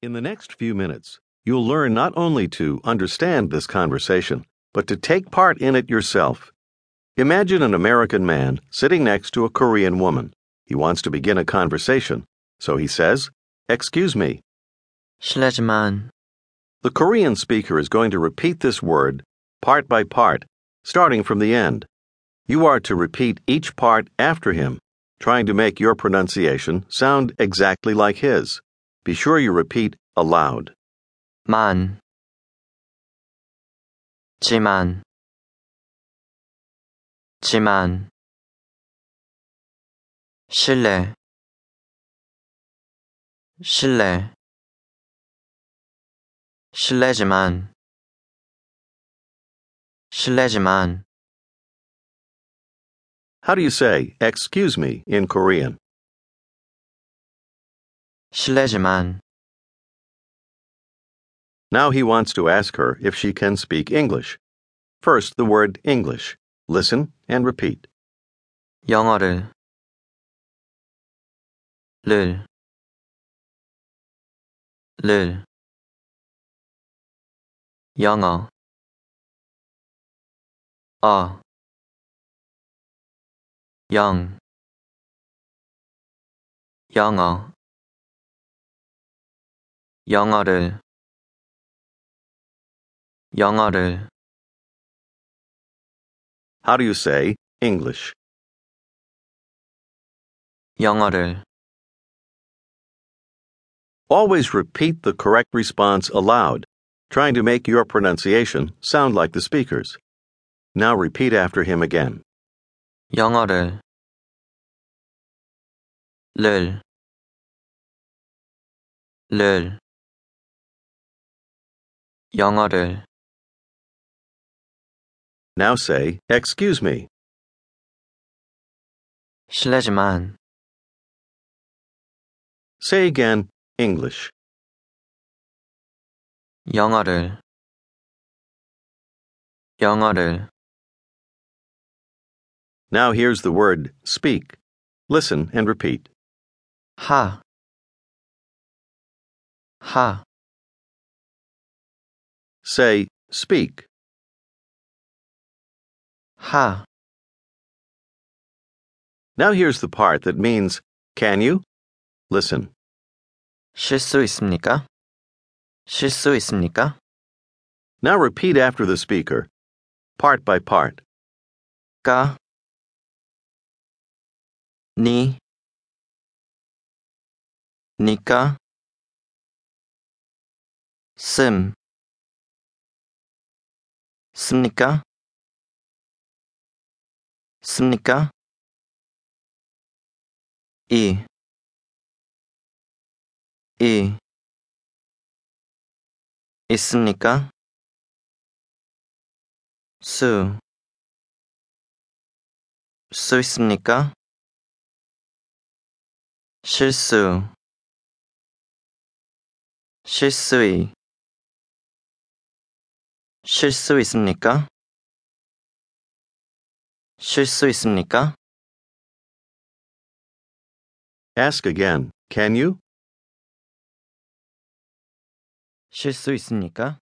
In the next few minutes, you'll learn not only to understand this conversation, but to take part in it yourself. Imagine an American man sitting next to a Korean woman. He wants to begin a conversation, so he says, Excuse me. Schlechman. The Korean speaker is going to repeat this word part by part, starting from the end. You are to repeat each part after him, trying to make your pronunciation sound exactly like his. Be sure you repeat aloud. 만 지만 지만 실례 실례 실례지만 실례지만 How do you say, excuse me, in Korean? 실례지만 Now he wants to ask her if she can speak English. First, the word English. Listen and repeat. 영어를 를, 를, 영어, 어, 영, 영어, 영어를, 영어를, How do you say English? 영어를, Always repeat the correct response aloud, trying to make your pronunciation sound like the speaker's. Now repeat after him again. 영어를, 를, 를, 영어를, Now say, Excuse me. 실례지만, Say again, English. 영어를, 영어를, Now here's the word speak. Listen and repeat. 하, 하, Say, speak. 하, Now here's the part that means, can you? Listen. 쉴 수 있습니까? 쉴 수 있습니까? Now repeat after the speaker, part by part. 까, 니, 니까, 씀, 습니까? 습니까? 이, 이, 있습니까? 수, 수 있습니까? 실수, 실수이, 실수 있습니까? 실수 있습니까? Ask again, can you? 실수 있습니까?